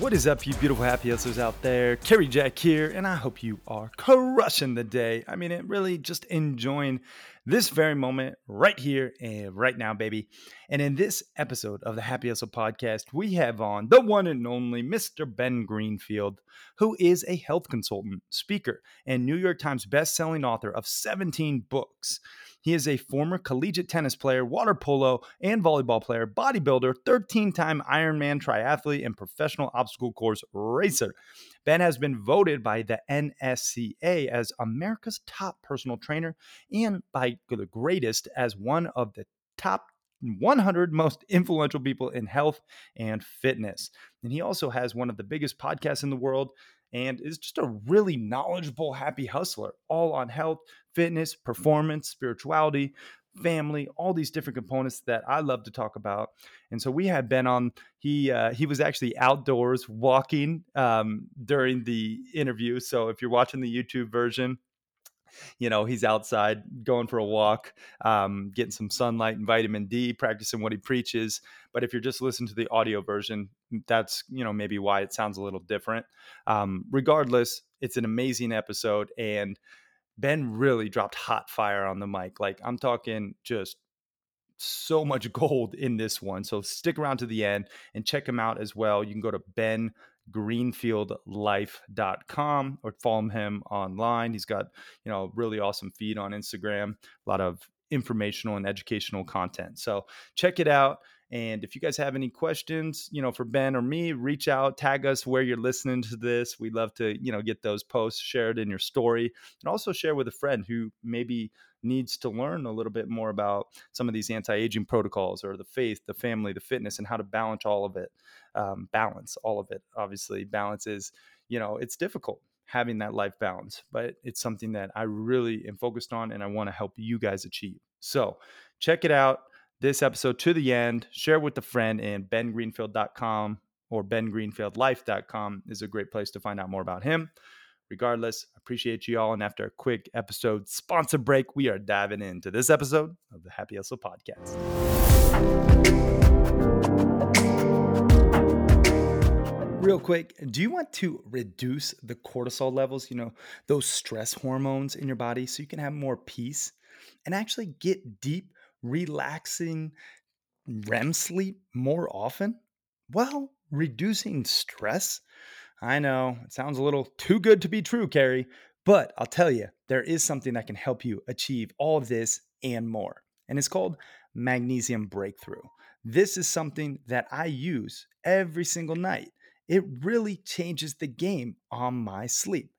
What is up, you beautiful happy hustlers out there? Cary Jack here, and I hope you are crushing the day. I mean, it really just enjoying this very moment right here and right now, baby. And in this episode of the Happy Hustle podcast, we have on the one and only Mr. Ben Greenfield, who is a health consultant, speaker, and New York Times best-selling author of 17 books. He is a former collegiate tennis player, water polo, and volleyball player, bodybuilder, 13 time Ironman triathlete, and professional obstacle course racer. Ben has been voted by the NSCA as America's top personal trainer and by the Greatist as one of the top 100 most influential people in health and fitness. And he also has one of the biggest podcasts in the world and is just a really knowledgeable, happy hustler, all on health, fitness, performance, spirituality, family, all these different components that I love to talk about. And so we had Ben on. He uh, he was actually outdoors walking um, during the interview. So if you're watching the YouTube version, you know he's outside going for a walk um, getting some sunlight and vitamin d practicing what he preaches. But if you're just listening to the audio version that's you know maybe why it sounds a little different. Um, regardless it's an amazing episode and ben really dropped hot fire on the mic. Like i'm talking just so much gold in this one. So stick around to the end and check him out as well. You can go to ben greenfieldlife.com or follow him online. He's got, you know, really awesome feed on Instagram, a lot of informational and educational content. So check it out. And if you guys have any questions, you know, for Ben or me, reach out, tag us where you're listening to this. We'd love to, you know, get those posts shared in your story and also share with a friend who maybe needs to learn a little bit more about some of these anti-aging protocols or the faith, the family, the fitness, and how to balance all of it. Um, balance all of it. Obviously, balance is, you know, it's difficult having that life balance, but it's something that I really am focused on and I want to help you guys achieve. So check it out this episode to the end, share with a friend, and bengreenfield.com or bengreenfieldlife.com is a great place to find out more about him. Regardless, appreciate you all. And after a quick episode sponsor break, we are diving into this episode of the Happy Hustle Podcast. Real quick, do you want to reduce the cortisol levels, you know, those stress hormones in your body so you can have more peace and actually get deep relaxing REM sleep more often? Well, reducing stress. I know it sounds a little too good to be true, Cary, but I'll tell you, there is something that can help you achieve all of this and more. And it's called Magnesium Breakthrough. This is something that I use every single night. It really changes the game on my sleep.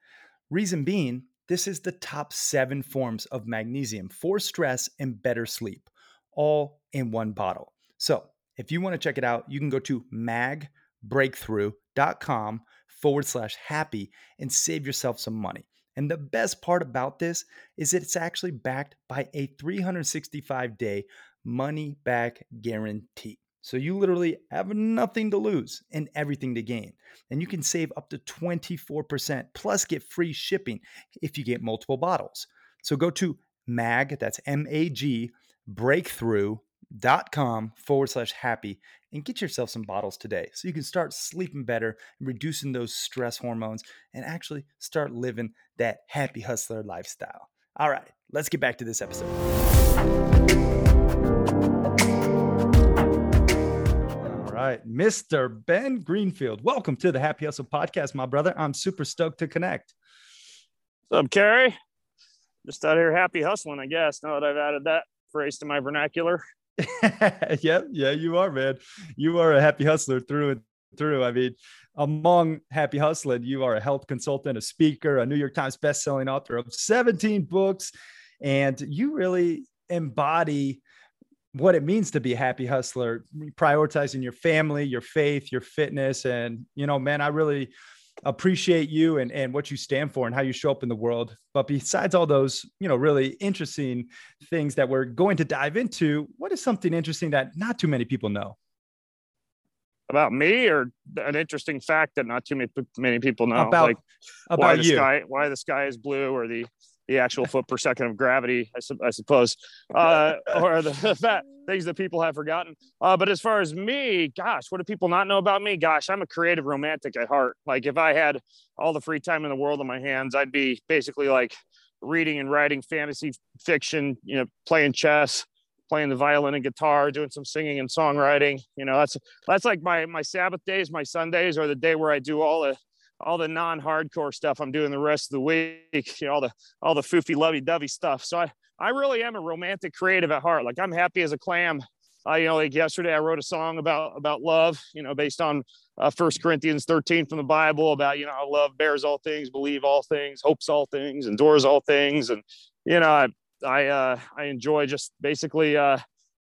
Reason being, this is the top seven forms of magnesium for stress and better sleep, all in one bottle. So if you want to check it out, you can go to magbreakthrough.com forward slash happy and save yourself some money. And the best part about this is it's actually backed by a 365 day money back guarantee. So you literally have nothing to lose and everything to gain. And you can save up to 24% plus get free shipping if you get multiple bottles. So go to mag, that's M A G, breakthrough.com forward slash happy and get yourself some bottles today so you can start sleeping better and reducing those stress hormones and actually start living that happy hustler lifestyle. All right, let's get back to this episode. right, Mr. Ben Greenfield. Welcome to the Happy Hustle Podcast, my brother. I'm super stoked to connect. What's up, Cary? Just out here happy hustling, I guess. Now that I've added that phrase to my vernacular. yeah, yeah, you are, man. You are a happy hustler through and through. I mean, among happy hustling, you are a health consultant, a speaker, a New York Times best-selling author of 17 books, and you really embody what it means to be a happy hustler, prioritizing your family, your faith, your fitness. And, you know, man, I really appreciate you and, and what you stand for and how you show up in the world. But besides all those, you know, really interesting things that we're going to dive into, what is something interesting that not too many people know? About me, or an interesting fact that not too many, many people know about like about why the you. sky why the sky is blue, or the the actual foot per second of gravity, I, su- I suppose, uh, or the that things that people have forgotten. Uh, but as far as me, gosh, what do people not know about me? Gosh, I'm a creative romantic at heart. Like if I had all the free time in the world on my hands, I'd be basically like reading and writing fantasy fiction, you know, playing chess, playing the violin and guitar, doing some singing and songwriting. You know, that's that's like my my Sabbath days, my Sundays, or the day where I do all the all the non-hardcore stuff I'm doing the rest of the week, you know, all the all the foofy lovey-dovey stuff. So I I really am a romantic creative at heart. Like I'm happy as a clam. Uh, you know, like yesterday I wrote a song about about love, you know, based on uh, First Corinthians 13 from the Bible about you know love bears all things, believe all things, hopes all things, endures all things, and you know I I uh, I enjoy just basically uh,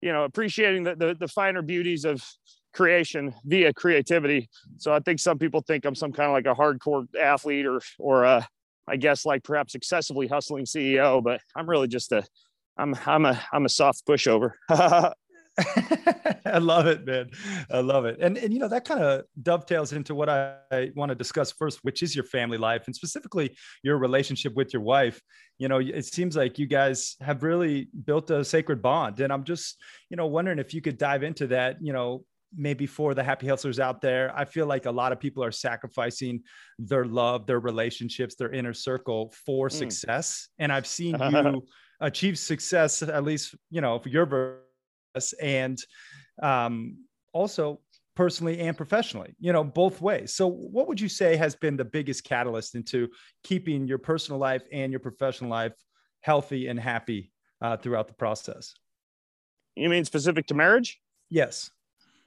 you know appreciating the, the the finer beauties of creation via creativity. So I think some people think I'm some kind of like a hardcore athlete or or uh, I guess like perhaps excessively hustling CEO, but I'm really just a I'm I'm a I'm a soft pushover. I love it, man. I love it. And, and you know, that kind of dovetails into what I, I, want to discuss first, which is your family life and specifically your relationship with your wife. You know, it seems like you guys have really built a sacred bond. And I'm just, you know, wondering if you could dive into that, you know, maybe for the happy hustlers out there i feel like a lot of people are sacrificing their love their relationships their inner circle for mm. success. And i've seen you achieve success at least you know for your verse and um, also personally and professionally you know both ways. So what would you say has been the biggest catalyst into keeping your personal life and your professional life healthy and happy uh, throughout the process? You mean specific to marriage? Yes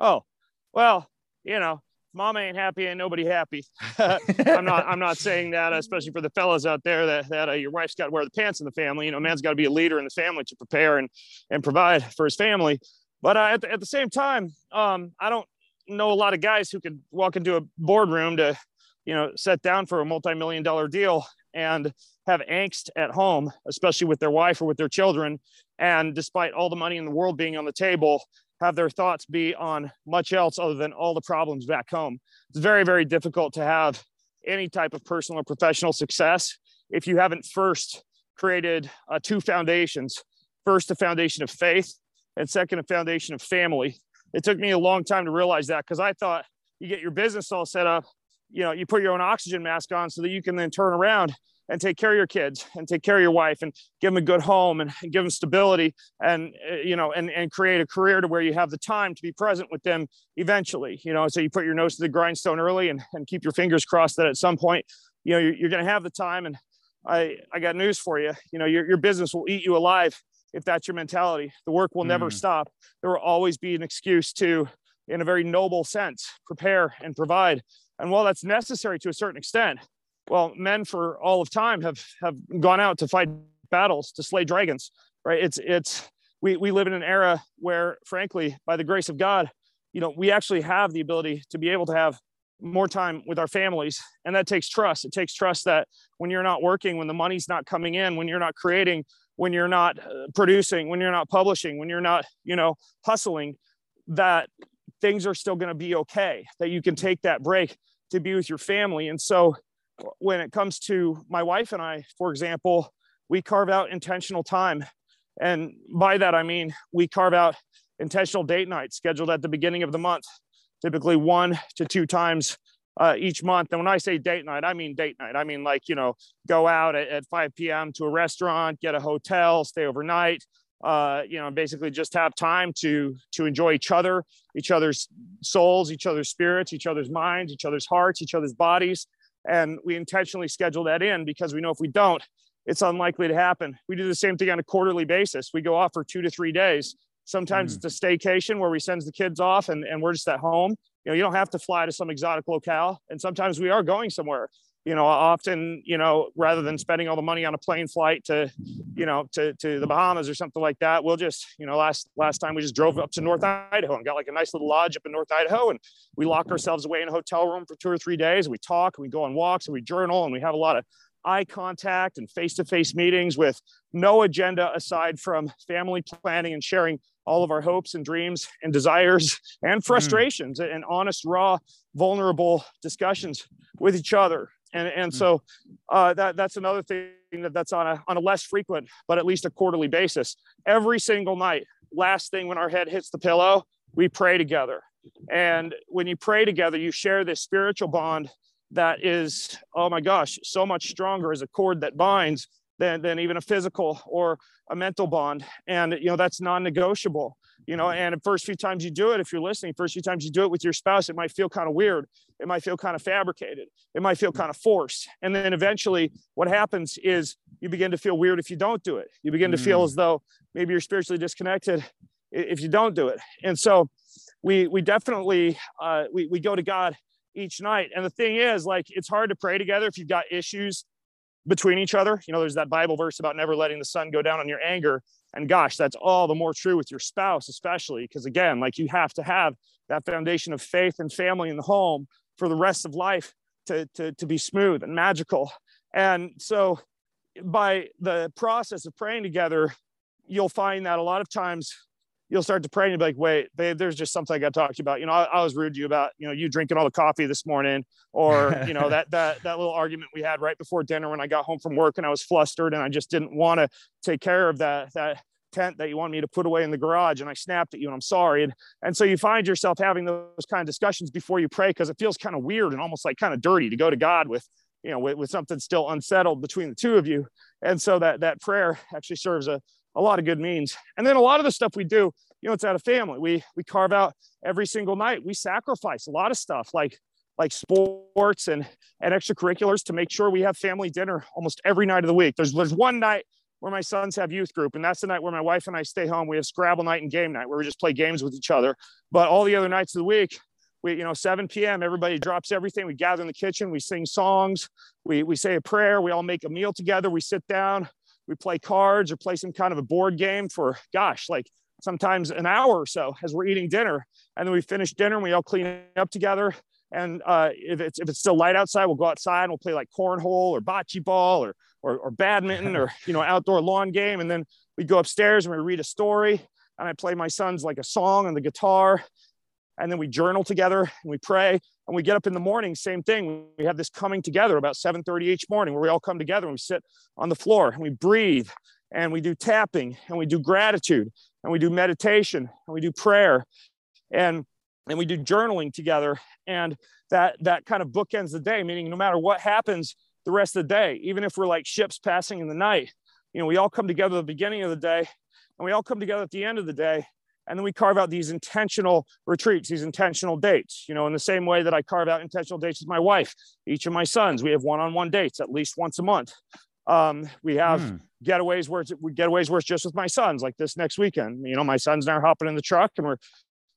oh, well, you know, mama ain't happy and nobody happy. I'm not, I'm not saying that, especially for the fellas out there that, that uh, your wife's got to wear the pants in the family. You know, man's got to be a leader in the family to prepare and, and provide for his family. But uh, at, the, at the same time, um, I don't know a lot of guys who could walk into a boardroom to, you know, set down for a multi-million dollar deal and have angst at home, especially with their wife or with their children. And despite all the money in the world being on the table, have their thoughts be on much else other than all the problems back home. It's very, very difficult to have any type of personal or professional success if you haven't first created uh, two foundations first, a foundation of faith, and second, a foundation of family. It took me a long time to realize that because I thought you get your business all set up, you know, you put your own oxygen mask on so that you can then turn around and take care of your kids and take care of your wife and give them a good home and, and give them stability and uh, you know and, and create a career to where you have the time to be present with them eventually you know so you put your nose to the grindstone early and, and keep your fingers crossed that at some point you know you're, you're going to have the time and i i got news for you. You know your, your business will eat you alive if that's your mentality. The work will mm. never stop. There will always be an excuse to in a very noble sense prepare and provide. And while that's necessary to a certain extent well men for all of time have have gone out to fight battles to slay dragons right? It's it's we we live in an era where frankly by the grace of god you know we actually have the ability to be able to have more time with our families and that takes trust. It takes trust that when you're not working when the money's not coming in when you're not creating when you're not uh, producing when you're not publishing when you're not you know hustling that things are still going to be okay that you can take that break to be with your family. And so when it comes to my wife and I, for example, we carve out intentional time. And by that, I mean we carve out intentional date nights scheduled at the beginning of the month, typically one to two times uh, each month. And when I say date night, I mean date night. I mean, like, you know, go out at, at 5 p.m. to a restaurant, get a hotel, stay overnight, uh, you know, basically just have time to to enjoy each other, each other's souls, each other's spirits, each other's minds, each other's hearts, each other's bodies. And we intentionally schedule that in because we know if we don't, it's unlikely to happen. We do the same thing on a quarterly basis. We go off for two to three days. Sometimes mm. it's a staycation where we send the kids off and, and we're just at home. You know, you don't have to fly to some exotic locale. And sometimes we are going somewhere. You know, often, you know, rather than spending all the money on a plane flight to, you know, to, to the Bahamas or something like that, we'll just, you know, last, last time we just drove up to North Idaho and got like a nice little lodge up in North Idaho. And we lock ourselves away in a hotel room for two or three days. We talk we go on walks and we journal and we have a lot of eye contact and face-to-face meetings with no agenda aside from family planning and sharing all of our hopes and dreams and desires and mm. frustrations mm. and honest raw vulnerable discussions with each other and and mm. so uh, that that's another thing that that's on a on a less frequent but at least a quarterly basis. Every single night last thing when our head hits the pillow we pray together. And when you pray together you share this spiritual bond that is oh my gosh so much stronger as a cord that binds than, than even a physical or a mental bond. And you know that's non-negotiable you know and the first few times you do it if you're listening first few times you do it with your spouse it might feel kind of weird. It might feel kind of fabricated. It might feel kind of forced. And then eventually what happens is you begin to feel weird if you don't do it. You begin to feel mm. as though maybe you're spiritually disconnected if you don't do it. And so we we definitely uh, we, we go to god each night. And the thing is like it's hard to pray together if you've got issues between each other. You know there's that bible verse about never letting the sun go down on your anger and gosh, that's all the more true with your spouse, especially because, again, like you have to have that foundation of faith and family in the home for the rest of life to, to, to be smooth and magical. And so, by the process of praying together, you'll find that a lot of times you'll start to pray and you'll be like, wait, babe, there's just something I got to talk to you about. You know, I, I, was rude to you about, you know, you drinking all the coffee this morning, or, you know, that, that, that little argument we had right before dinner when I got home from work and I was flustered and I just didn't want to take care of that, that tent that you wanted me to put away in the garage and I snapped at you and I'm sorry. And, and so you find yourself having those kind of discussions before you pray because it feels kind of weird and almost like kind of dirty to go to God with, you know, with, with something still unsettled between the two of you. And so that, that prayer actually serves a, a lot of good means. And then a lot of the stuff we do, you know, it's out of family. We we carve out every single night. We sacrifice a lot of stuff like like sports and and extracurriculars to make sure we have family dinner almost every night of the week. There's there's one night where my sons have youth group, and that's the night where my wife and I stay home. We have Scrabble night and game night where we just play games with each other. But all the other nights of the week, we, you know, 7 p.m., everybody drops everything. We gather in the kitchen, we sing songs, we, we say a prayer, we all make a meal together, we sit down, we play cards or play some kind of a board game for gosh like sometimes an hour or so as we're eating dinner. And then we finish dinner and we all clean up together. And uh, if it's if it's still light outside we'll go outside and we'll play like cornhole or bocce ball or, or or badminton or you know outdoor lawn game. And then we go upstairs and we read a story. And i play my sons like a song on the guitar and then we journal together and we pray and we get up in the morning same thing we have this coming together about 7.30 each morning where we all come together and we sit on the floor and we breathe and we do tapping and we do gratitude and we do meditation and we do prayer and and we do journaling together and that that kind of bookends the day meaning no matter what happens the rest of the day even if we're like ships passing in the night you know we all come together at the beginning of the day and we all come together at the end of the day and then we carve out these intentional retreats these intentional dates you know in the same way that i carve out intentional dates with my wife each of my sons. We have one-on-one dates at least once a month. Um, we have mm. getaways where it's getaways where it's just with my sons like this next weekend. You know my sons and i are hopping in the truck and we're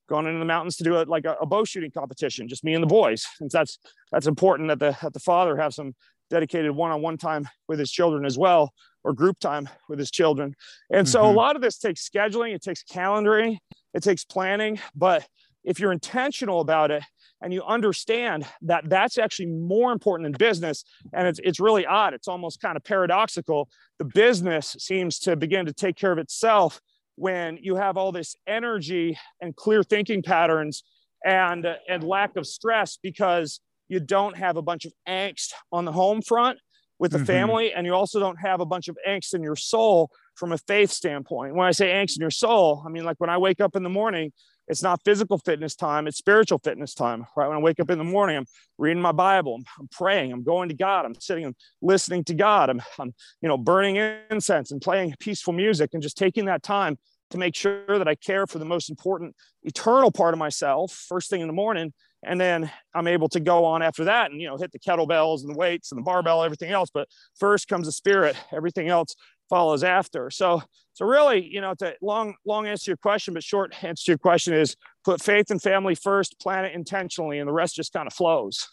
going into the mountains to do it like a, a bow shooting competition just me and the boys and that's that's important that the that the father have some dedicated one-on-one time with his children as well or group time with his children. And so mm-hmm. a lot of this takes scheduling, it takes calendaring, it takes planning. But if you're intentional about it and you understand that that's actually more important than business, and it's, it's really odd, it's almost kind of paradoxical. The business seems to begin to take care of itself when you have all this energy and clear thinking patterns and, and lack of stress because you don't have a bunch of angst on the home front with the mm-hmm. family and you also don't have a bunch of angst in your soul from a faith standpoint when i say angst in your soul i mean like when i wake up in the morning it's not physical fitness time it's spiritual fitness time right when i wake up in the morning i'm reading my bible i'm, I'm praying i'm going to god i'm sitting and listening to god I'm, I'm you know burning incense and playing peaceful music and just taking that time to make sure that i care for the most important eternal part of myself first thing in the morning and then I'm able to go on after that and you know hit the kettlebells and the weights and the barbell, everything else. But first comes the spirit, everything else follows after. So so really, you know, it's a long long answer to your question, but short answer to your question is put faith and family first, plan it intentionally, and the rest just kind of flows.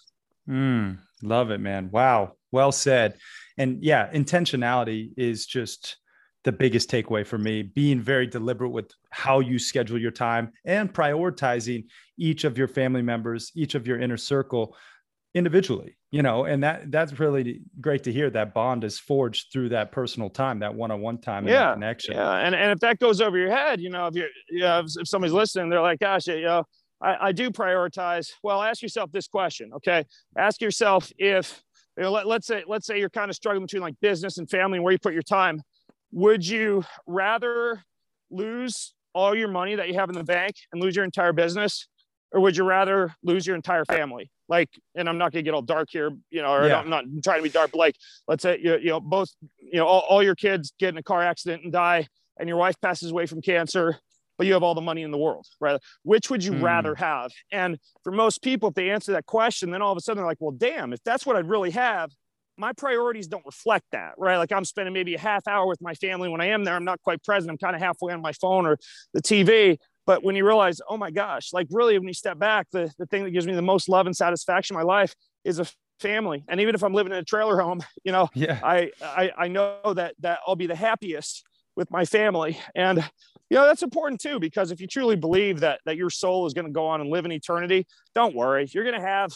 Mm, Love it, man. Wow. Well said. And yeah, intentionality is just the biggest takeaway for me being very deliberate with how you schedule your time and prioritizing each of your family members, each of your inner circle individually you know and that that's really great to hear that bond is forged through that personal time that one-on-one time yeah connection. yeah and, and if that goes over your head you know if you're you know, if, if somebody's listening they're like gosh you know I, I do prioritize. Well ask yourself this question okay? Ask yourself if you know let, let's say let's say you're kind of struggling between like business and family and where you put your time would you rather lose all your money that you have in the bank and lose your entire business or would you rather lose your entire family like and i'm not to get all dark here you know or yeah. i'm not trying to be dark but like let's say you, you know both you know all, all your kids get in a car accident and die and your wife passes away from cancer but you have all the money in the world right which would you mm. rather have and for most people if they answer that question then all of a sudden they're like well damn if that's what i'd really have my priorities don't reflect that, right? Like I'm spending maybe a half hour with my family. When I am there, I'm not quite present. I'm kind of halfway on my phone or the TV. But when you realize, oh my gosh, like really, when you step back, the, the thing that gives me the most love and satisfaction in my life is a family. And even if I'm living in a trailer home, you know, yeah. I, I, I know that, that I'll be the happiest with my family. And, you know, that's important too, because if you truly believe that, that your soul is going to go on and live in eternity, don't worry. You're going to have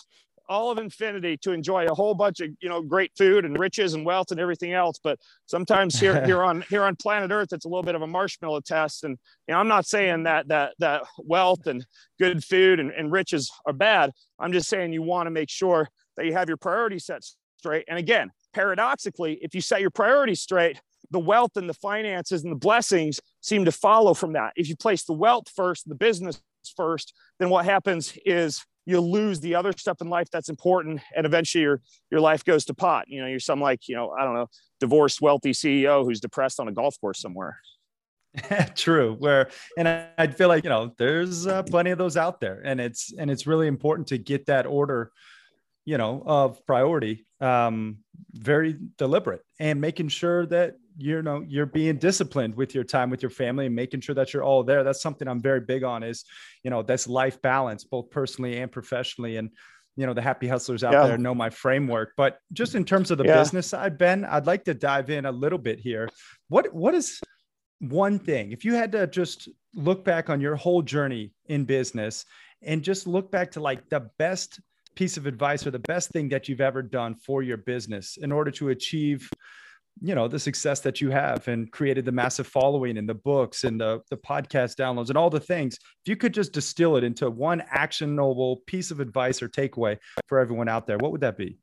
all of infinity to enjoy a whole bunch of you know great food and riches and wealth and everything else. But sometimes here here on here on planet earth it's a little bit of a marshmallow test. And you know i'm not saying that that that wealth and good food and, and riches are bad. I'm just saying you want to make sure that you have your priorities set straight. And again paradoxically if you set your priorities straight the wealth and the finances and the blessings seem to follow from that. If you place the wealth first the business first then what happens is you lose the other stuff in life that's important and eventually your your life goes to pot. You know you're some like you know i don't know divorced wealthy ceo who's depressed on a golf course somewhere. True where and I, I, feel like you know there's uh, plenty of those out there and it's and it's really important to get that order you know of priority um very deliberate and making sure that you know you're being disciplined with your time with your family and making sure that you're all there that's something i'm very big on is you know that's life balance both personally and professionally and you know the happy hustlers out yeah. there know my framework but just in terms of the yeah. business side ben i'd like to dive in a little bit here what what is one thing if you had to just look back on your whole journey in business and just look back to like the best piece of advice or the best thing that you've ever done for your business in order to achieve you know the success that you have and created the massive following and the books and the, the podcast downloads and all the things. If you could just distill it into one actionable piece of advice or takeaway for everyone out there what would that be?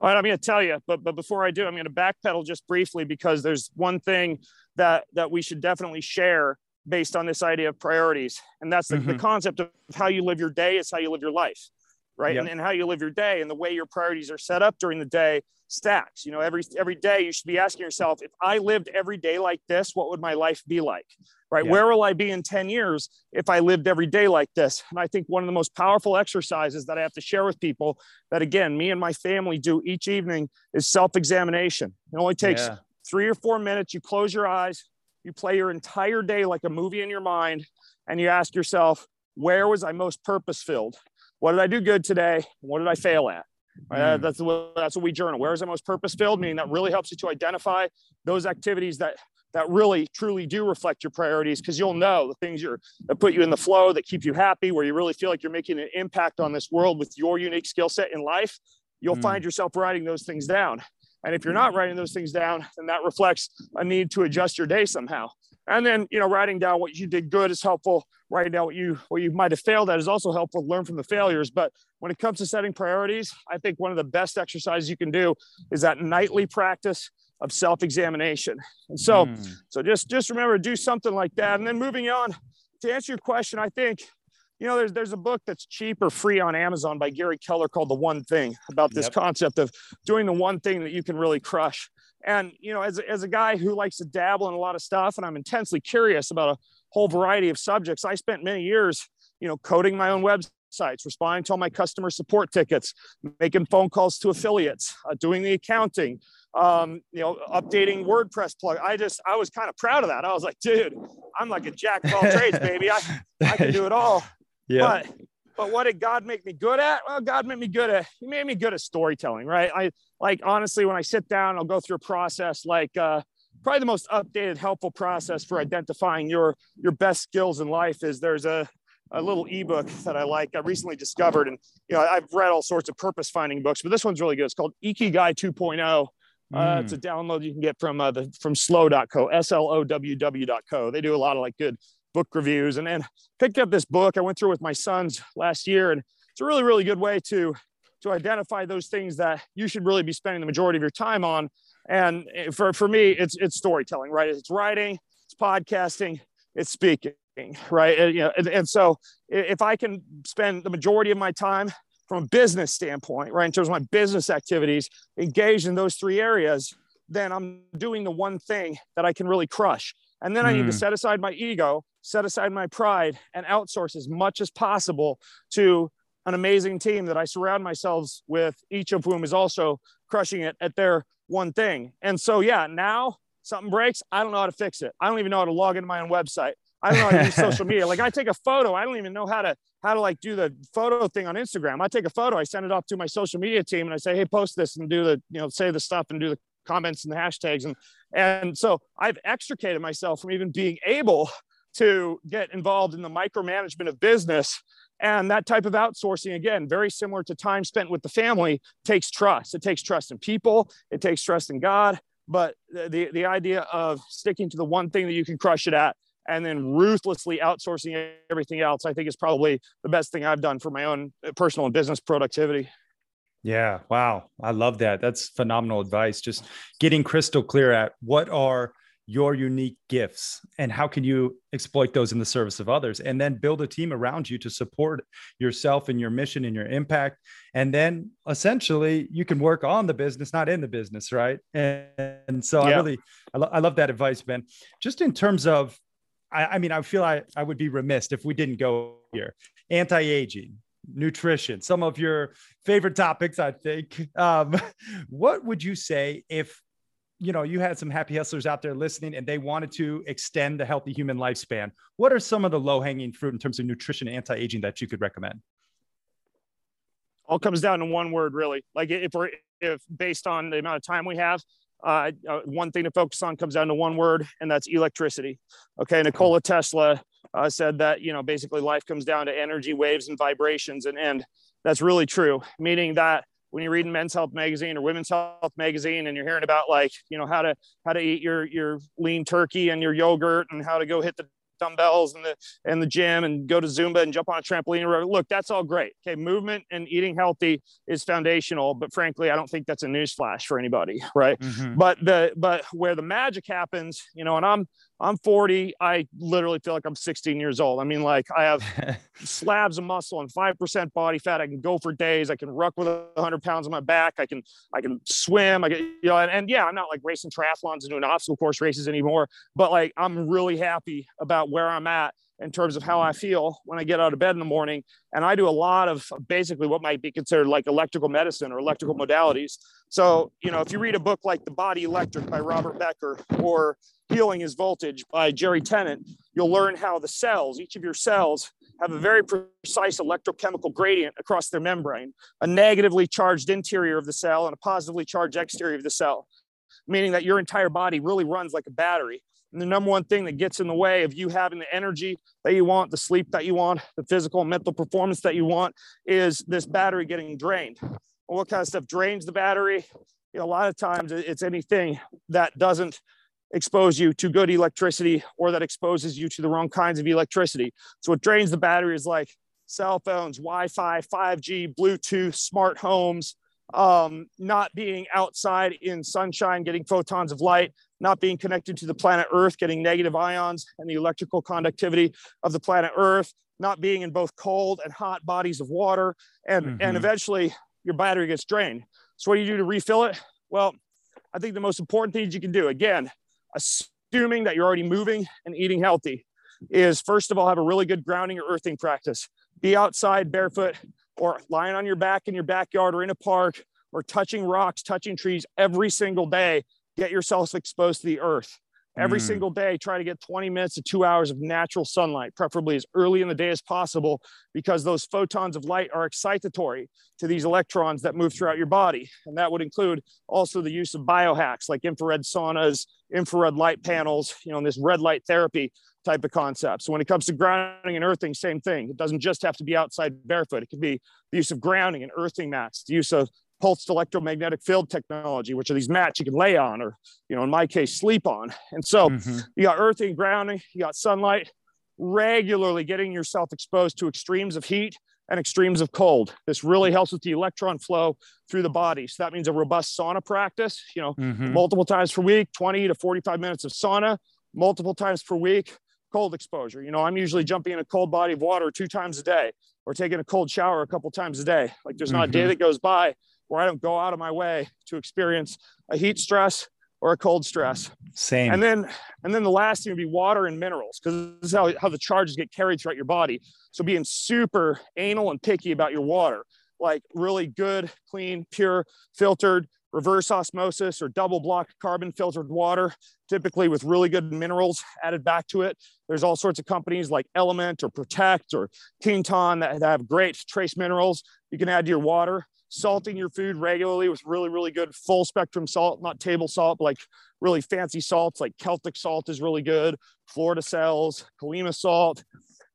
All right i'm going to tell you but but before i do i'm going to backpedal just briefly because there's one thing that that we should definitely share based on this idea of priorities. And that's the, mm-hmm. the concept of how you live your day is how you live your life right? Yep. And, and how you live your day and the way your priorities are set up during the day stacks. You know, every every day you should be asking yourself, if I lived every day like this, what would my life be like? Right? Yep. Where will I be in 10 years if I lived every day like this? And I think one of the most powerful exercises that I have to share with people that again, me and my family do each evening is self-examination. It only takes yeah. three or four minutes. You close your eyes, you play your entire day like a movie in your mind, and you ask yourself, where was I most purpose filled? What did I do good today? What did I fail at? Right? Mm. That's what that's what we journal. Where is the most purpose filled? Meaning that really helps you to identify those activities that that really truly do reflect your priorities because you'll know the things you're that put you in the flow that keep you happy where you really feel like you're making an impact on this world with your unique skill set in life you'll mm. find yourself writing those things down and if you're not writing those things down then that reflects a need to adjust your day somehow and then you know writing down what you did good is helpful. Writing down what you what you might have failed at is also helpful. Learn from the failures. But when it comes to setting priorities i think one of the best exercises you can do is that nightly practice of self-examination. And so mm. so just just remember do something like that. And then moving on to answer your question i think you know there's there's a book that's cheap or free on amazon by gary keller called the one thing about this yep. concept of doing the one thing that you can really crush and, you know, as, as a guy who likes to dabble in a lot of stuff and I'm intensely curious about a whole variety of subjects, I spent many years, you know, coding my own websites, responding to all my customer support tickets, making phone calls to affiliates, uh, doing the accounting, um, you know, updating WordPress plug. I just, I was kind of proud of that. I was like, dude, I'm like a jack of all trades, baby. I, I can do it all. Yeah. But but what did God make me good at? Well, God made me good at He made me good at storytelling, right? I like honestly, when I sit down, I'll go through a process like uh, probably the most updated, helpful process for identifying your your best skills in life is there's a a little ebook that I like. I recently discovered, and you know, I've read all sorts of purpose finding books, but this one's really good. It's called Ikigai 2.0. Uh, It's a mm. download you can get from uh, the from sloww.co, S-L-O-W-W.co. They do a lot of like good book reviews, and then picked up this book. I went through with my sons last year, and it's a really really good way to to identify those things that you should really be spending the majority of your time on. And eh, for for me, it's it's storytelling, right? It's writing, it's podcasting, it's speaking right and, you know, and, and so if i can spend the majority of my time from a business standpoint right in terms of my business activities engaged in those three areas then i'm doing the one thing that i can really crush and then mm. i need to hmm. set aside my ego set aside my pride and outsource as much as possible to an amazing team that i surround myself with each of whom is also crushing it at their one thing and so yeah now something breaks i don't know how to fix it i don't even know how to log into my own website I don't know how to use social media. Like I take a photo, I don't even know how to how to like do the photo thing on Instagram. I take a photo, I send it off to my social media team, and I say, hey, post this and do the you know say the stuff and do the comments and the hashtags and and so I've extricated myself from even being able to get involved in the micromanagement of business. And that type of outsourcing again very similar to time spent with the family takes trust. It takes trust in people. It takes trust in god. But the the idea of sticking to the one thing that you can crush it at and then ruthlessly outsourcing everything else, I think is probably the best thing I've done for my own personal and business productivity. Yeah. Wow. I love that. That's phenomenal advice. Just getting crystal clear at what are your unique gifts and how can you exploit those in the service of others and then build a team around you to support yourself and your mission and your impact and then essentially you can work on the business not in the business right and, and so yeah. i really I, lo- I love that advice ben just in terms of I, I mean, I feel I, I would be remiss if we didn't go here. Anti-aging, nutrition, some of your favorite topics, I think. Um, what would you say if you know you had some happy hustlers out there listening and they wanted to extend the healthy human lifespan? What are some of the low-hanging fruit in terms of nutrition and anti-aging that you could recommend? All comes down to one word, really. Like if we're if based on the amount of time we have, uh, uh, one thing to focus on comes down to one word, and that's electricity. Okay, Nikola Tesla uh, said that you know basically life comes down to energy, waves, and vibrations, and and that's really true. Meaning that when you're reading Men's Health magazine or Women's Health magazine, and you're hearing about like you know how to how to eat your your lean turkey and your yogurt, and how to go hit the dumbbells and the and the gym and go to Zumba and jump on a trampoline. Or look, that's all great. Okay, movement and eating healthy is foundational, but frankly, I don't think that's a newsflash for anybody, right? Mm-hmm. But the but where the magic happens, you know, and I'm I'm 40. I literally feel like I'm 16 years old. I mean, like I have slabs of muscle and 5% body fat. I can go for days. I can ruck with 100 pounds on my back. I can, I can swim. I get, you know, and, and yeah, I'm not like racing triathlons and doing obstacle course races anymore, but like I'm really happy about where I'm at in terms of how I feel when I get out of bed in the morning. And I do a lot of basically what might be considered like electrical medicine or electrical modalities. So, you know, if you read a book like The Body Electric by Robert Becker or Healing is Voltage by Jerry Tennant, you'll learn how the cells, each of your cells, have a very precise electrochemical gradient across their membrane, a negatively charged interior of the cell and a positively charged exterior of the cell, meaning that your entire body really runs like a battery. The number one thing that gets in the way of you having the energy that you want, the sleep that you want, the physical and mental performance that you want is this battery getting drained. What kind of stuff drains the battery? You know, a lot of times it's anything that doesn't expose you to good electricity or that exposes you to the wrong kinds of electricity. So what drains the battery is like cell phones, Wi-Fi, 5G, Bluetooth, smart homes, um, not being outside in sunshine, getting photons of light, not being connected to the planet Earth, getting negative ions and the electrical conductivity of the planet Earth, not being in both cold and hot bodies of water, and, mm-hmm. and eventually your battery gets drained. So, what do you do to refill it? Well, I think the most important things you can do, again, assuming that you're already moving and eating healthy, is first of all, have a really good grounding or earthing practice. Be outside barefoot or lying on your back in your backyard or in a park or touching rocks, touching trees every single day. Get yourself exposed to the earth. every Mm. single day try to get 20 minutes to two hours of natural sunlight preferably as early in the day as possible because those photons of light are excitatory to these electrons that move throughout your body and that would include also the use of biohacks like infrared saunas infrared light panels you know and this red light therapy type of concept so when it comes to grounding and earthing same thing it doesn't just have to be outside barefoot it could be the use of grounding and earthing mats the use of pulsed electromagnetic field technology which are these mats you can lay on or you know in my case sleep on and so Mhm. you got earthing, grounding, you got sunlight, regularly getting yourself exposed to extremes of heat and extremes of cold. This really helps with the electron flow through the body. So that means a robust sauna practice, you know, Mhm. multiple times per week, 20 to 45 minutes of sauna, multiple times per week, cold exposure. You know, I'm usually jumping in a cold body of water two times a day or taking a cold shower a couple times a day. Like there's not a day Mhm. that goes by where I don't go out of my way to experience a heat stress or a cold stress. Same. And then, and then the last thing would be water and minerals, because this is how, how the charges get carried throughout your body. So being super anal and picky about your water, like really good, clean, pure, filtered, reverse osmosis or double block carbon filtered water, typically with really good minerals added back to it. There's all sorts of companies like Element or Protect or Quinton that have great trace minerals you can add to your water. Salting your food regularly with really, really good full spectrum salt, not table salt, but like really fancy salts like Celtic salt is really good, flor de sel, Colima salt.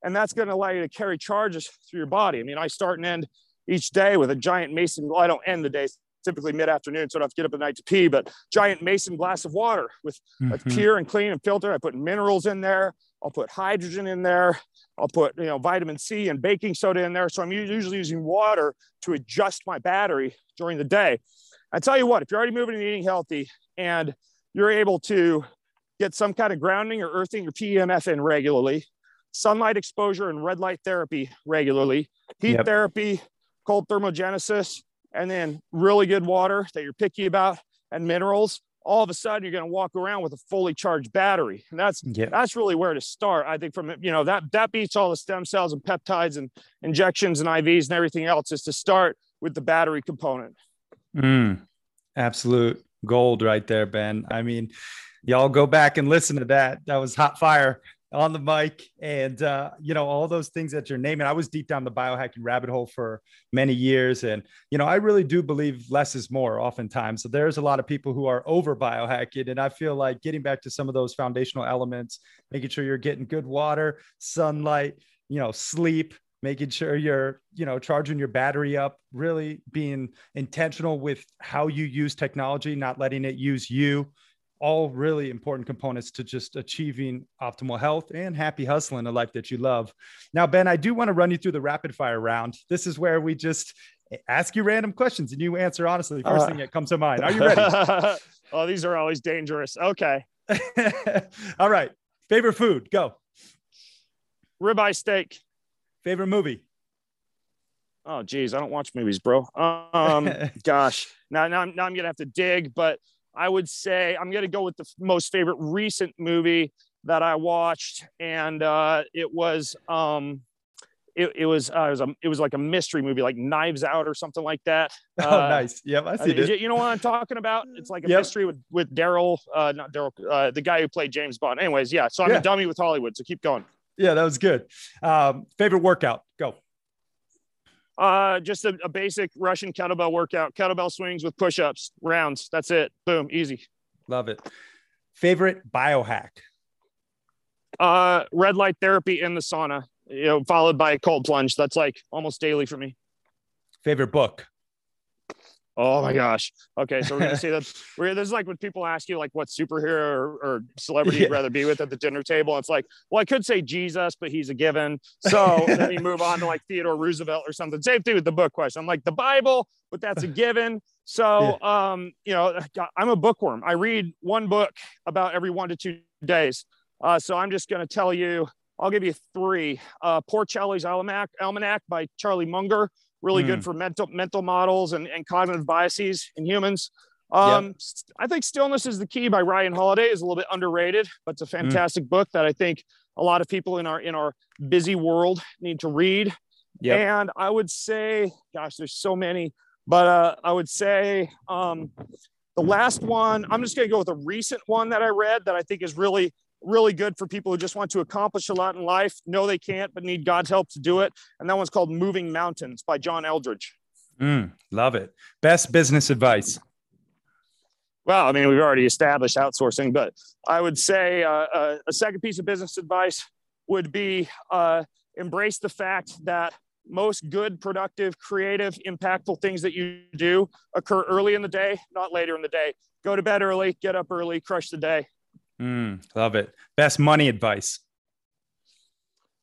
And that's going to allow you to carry charges through your body. I mean, I start and end each day with a giant mason. Well, I don't end the day typically mid afternoon, so I don't have to get up at night to pee, but giant mason glass of water with Mhm. pure and clean and filtered. I put minerals in there. I'll put hydrogen in there. I'll put you know vitamin C and baking soda in there. So I'm usually using water to adjust my battery during the day. I tell you what, if you're already moving and eating healthy and you're able to get some kind of grounding or earthing or PEMF in regularly, sunlight exposure and red light therapy regularly, heat Yep. therapy, cold thermogenesis, and then really good water that you're picky about and minerals, all of a sudden you're going to walk around with a fully charged battery. And that's Yeah. that's really where to start. I think from you know that that beats all the stem cells and peptides and injections and IVs and everything else is to start with the battery component. Mm, absolute gold right there, Ben. I mean, y'all go back and listen to that. That was hot fire on the mic. And, uh, you know, all those things that you're naming. I was deep down the biohacking rabbit hole for many years. And, you know, I really do believe less is more oftentimes. So there's a lot of people who are over biohacking. And I feel like getting back to some of those foundational elements, making sure you're getting good water, sunlight, you know, sleep, making sure you're you know charging your battery up really being intentional with how you use technology not letting it use you all really important components to just achieving optimal health and happy hustling a life that you love now ben i do want to run you through the rapid fire round this is where we just ask you random questions and you answer honestly first Uh, thing that comes to mind are you ready oh, these are always dangerous. Okay. all right favorite food go Ribeye steak. favorite movie Oh, geez, I don't watch movies, bro. Um, gosh, now, now, I'm, now I'm gonna have to dig, but I would say I'm gonna go with the most favorite recent movie that I watched, and uh, it was um, it, it was uh, it was a, it was like a mystery movie, like Knives Out or something like that. oh Uh, nice yep i uh, see it it- you know what I'm talking about? It's like a Yep. mystery with with Daryl, uh, not Daryl, uh, the guy who played James Bond. Anyways, yeah. So I'm Yeah. a dummy with Hollywood. So keep going. Yeah, that was good. Um, favorite workout? Go. Uh, just a, a basic Russian kettlebell workout, kettlebell swings with push-ups, rounds. That's it. Boom, easy. Love it. Favorite biohack? Uh, red light therapy in the sauna, you know, followed by a cold plunge. That's like almost daily for me. Favorite book? Oh my gosh. Okay, so we're gonna say that we're this is like when people ask you like what superhero or, or celebrity Yeah. you'd rather be with at the dinner table. It's like, well, I could say Jesus, but he's a given. So then you move on to like Theodore Roosevelt or something. Same thing with the book question. I'm like the Bible, but that's a given. So um, you know, I'm a bookworm. I read one book about every one to two days. Uh, so I'm just gonna tell you, I'll give you three. Uh, Poor Charlie's Almanac, Almanac by Charlie Munger really Mm. good for mental mental models and, and cognitive biases in humans. Um, s- I think Stillness is the Key by Ryan Holiday is a little bit underrated, but it's a fantastic book that I think a lot of people in our in our busy world need to read. Yep. And I would say, gosh, there's so many, but uh, I would say um, The last one, I'm just going to go with a recent one that I read that I think is really, really good for people who just want to accomplish a lot in life, know they can't, but need God's help to do it. And that one's called Moving Mountains by John Eldredge. Mm, love it. Best business advice. Well, I mean, we've already established outsourcing, but I would say uh, uh, a second piece of business advice would be uh, embrace the fact that most good, productive, creative, impactful things that you do occur early in the day, not later in the day. Go to bed early, get up early, crush the day. Mm, love it. Best money advice.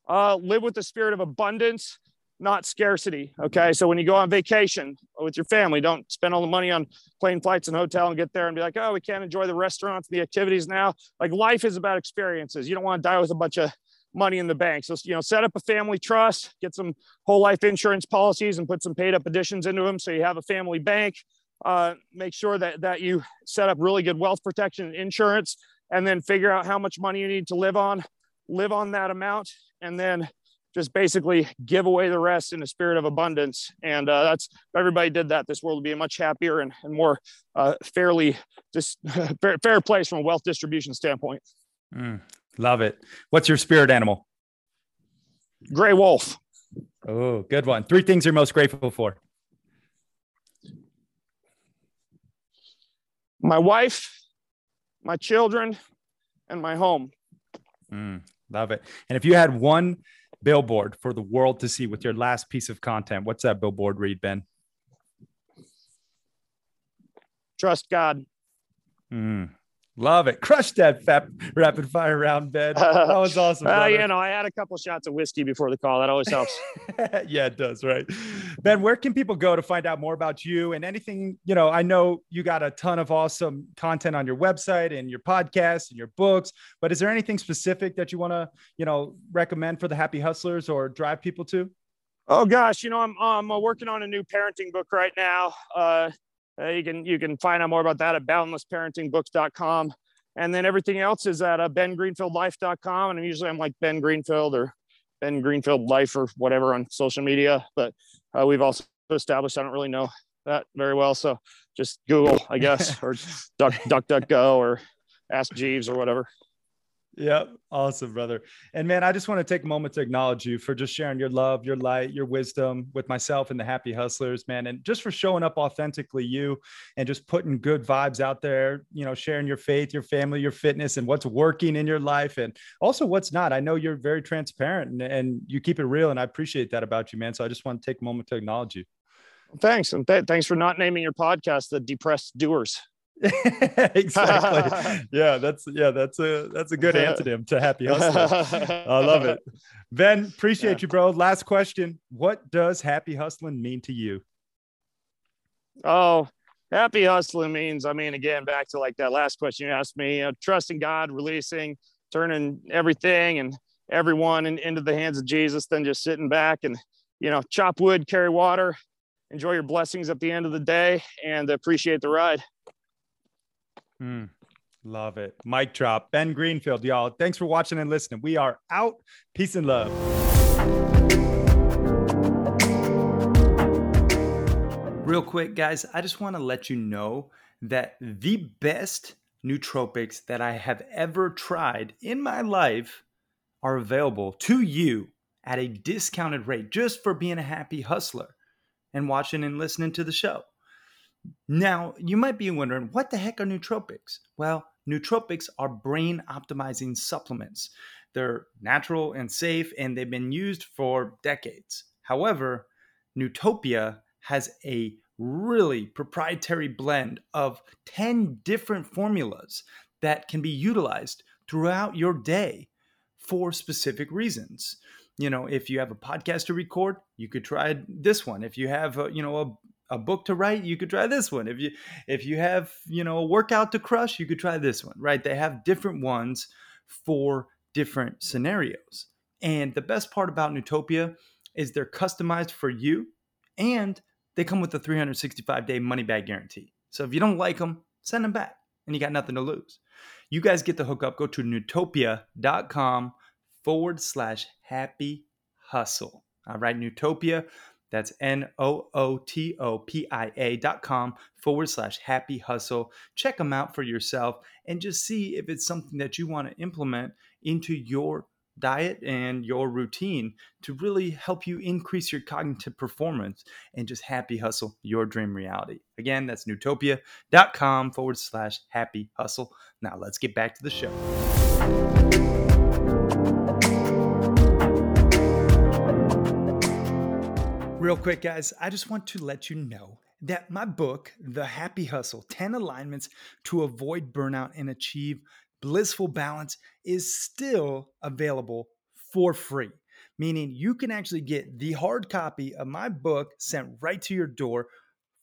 Uh, live with the spirit of abundance, not scarcity. Okay. So when you go on vacation with your family, don't spend all the money on plane flights and hotel and get there and be like, oh, we can't enjoy the restaurants, the activities now. Like life is about experiences. You don't want to die with a bunch of money in the bank. So, you know, set up a family trust, get some whole life insurance policies and put some paid up additions into them. So you have a family bank. Uh, make sure that, that you set up really good wealth protection and insurance, and then figure out how much money you need to live on, live on that amount, and then just basically give away the rest in a spirit of abundance. And uh, that's if everybody did that, this world would be a much happier and, and more uh, fairly just fair, fair place from a wealth distribution standpoint. Mm, Love it. What's your spirit animal? Gray wolf. Oh, good one. Three things you're most grateful for. My wife, my children, and my home. Mm, love it. And if you had one billboard for the world to see with your last piece of content, what's that billboard read, Ben? Trust God. Mm, Love it. Crush that fat rapid fire round, Ben. That was awesome. uh, you know, I had a couple shots of whiskey before the call. That always helps. yeah, it does. Right. Ben, where can people go to find out more about you and anything? You know, I know you got a ton of awesome content on your website and your podcast and your books, but is there anything specific that you want to, you know, recommend for the happy hustlers or drive people to? Oh gosh, you know, I'm I'm working on a new parenting book right now. Uh, uh, you can you can find out more about that at boundlessparentingbooks.com. And then everything else is at uh, bengreenfieldlife.com. And usually I'm like Ben Greenfield or Ben Greenfield Life or whatever on social media. But uh, we've also established I don't really know that very well. So just Google, I guess, or Duck Duck Duck Go or Ask Jeeves or whatever. Yeah, awesome, brother. And man, I just want to take a moment to acknowledge you for just sharing your love, your light, your wisdom with myself and the Happy Hustlers, man, and just for showing up authentically you and just putting good vibes out there, you know, sharing your faith, your family, your fitness, and what's working in your life and also what's not. I know you're very transparent and, and you keep it real, and I appreciate that about you, man. So I just want to take a moment to acknowledge you. Thanks. And th- thanks for not naming your podcast the Depressed Doers. exactly. yeah, that's yeah, that's a that's a good antonym to happy hustling. I love it. Ben, appreciate yeah. you, bro. Last question. What does happy hustling mean to you? Oh, happy hustling means, I mean, again, back to like that last question you asked me, you know, trusting God, releasing, turning everything and everyone in, into the hands of Jesus, then just sitting back and, you know, chop wood, carry water, enjoy your blessings at the end of the day and appreciate the ride. Mm, love it. Mic drop. Ben Greenfield, y'all. Thanks for watching and listening. We are out. Peace and love. Real quick, guys, I just want to let you know that the best nootropics that I have ever tried in my life are available to you at a discounted rate just for being a happy hustler and watching and listening to the show. Now, you might be wondering, what the heck are nootropics? Well, nootropics are brain optimizing supplements. They're natural and safe, and they've been used for decades. However, Nootopia has a really proprietary blend of 10 different formulas that can be utilized throughout your day for specific reasons. You know, if you have a podcast to record, you could try this one. If you have, a, you know, a a book to write, you could try this one. If you if you have, you know, a workout to crush, you could try this one, right? They have different ones for different scenarios. And the best part about Nootopia is they're customized for you and they come with a 365 day money back guarantee. So if you don't like them, send them back and you got nothing to lose. You guys get the hookup. Go to nootopia.com forward slash happy hustle. All right, Nootopia That's N O O T O P I A dot com forward slash happy hustle. Check them out for yourself and just see if it's something that you want to implement into your diet and your routine to really help you increase your cognitive performance and just happy hustle your dream reality. Again, that's nootopia.com forward slash happy hustle. Now let's get back to the show. Real quick, guys, I just want to let you know that my book, The Happy Hustle 10 Alignments to Avoid Burnout and Achieve Blissful Balance, is still available for free. Meaning you can actually get the hard copy of my book sent right to your door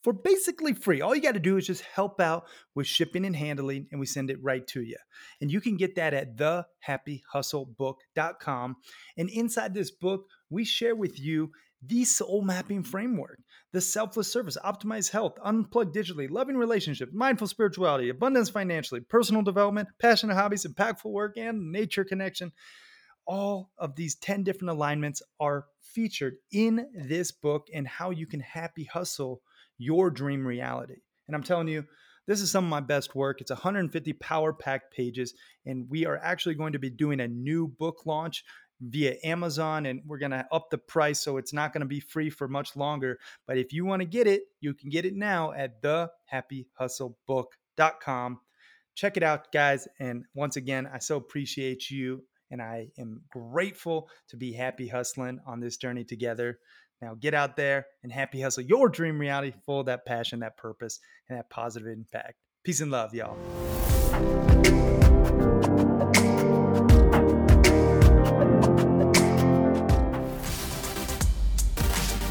for basically free. All you got to do is just help out with shipping and handling, and we send it right to you. And you can get that at thehappyhustlebook.com. And inside this book, we share with you the soul mapping framework, the selfless service, optimized health, unplugged digitally, loving relationship, mindful spirituality, abundance financially, personal development, passionate hobbies, impactful work, and nature connection. All of these 10 different alignments are featured in this book and how you can happy hustle your dream reality. And I'm telling you, this is some of my best work. It's 150 power packed pages, and we are actually going to be doing a new book launch via Amazon and we're going to up the price so it's not going to be free for much longer. But if you want to get it, you can get it now at thehappyhustlebook.com. Check it out, guys. And once again, I so appreciate you and I am grateful to be happy hustling on this journey together. Now get out there and happy hustle your dream reality full of that passion, that purpose, and that positive impact. Peace and love, y'all.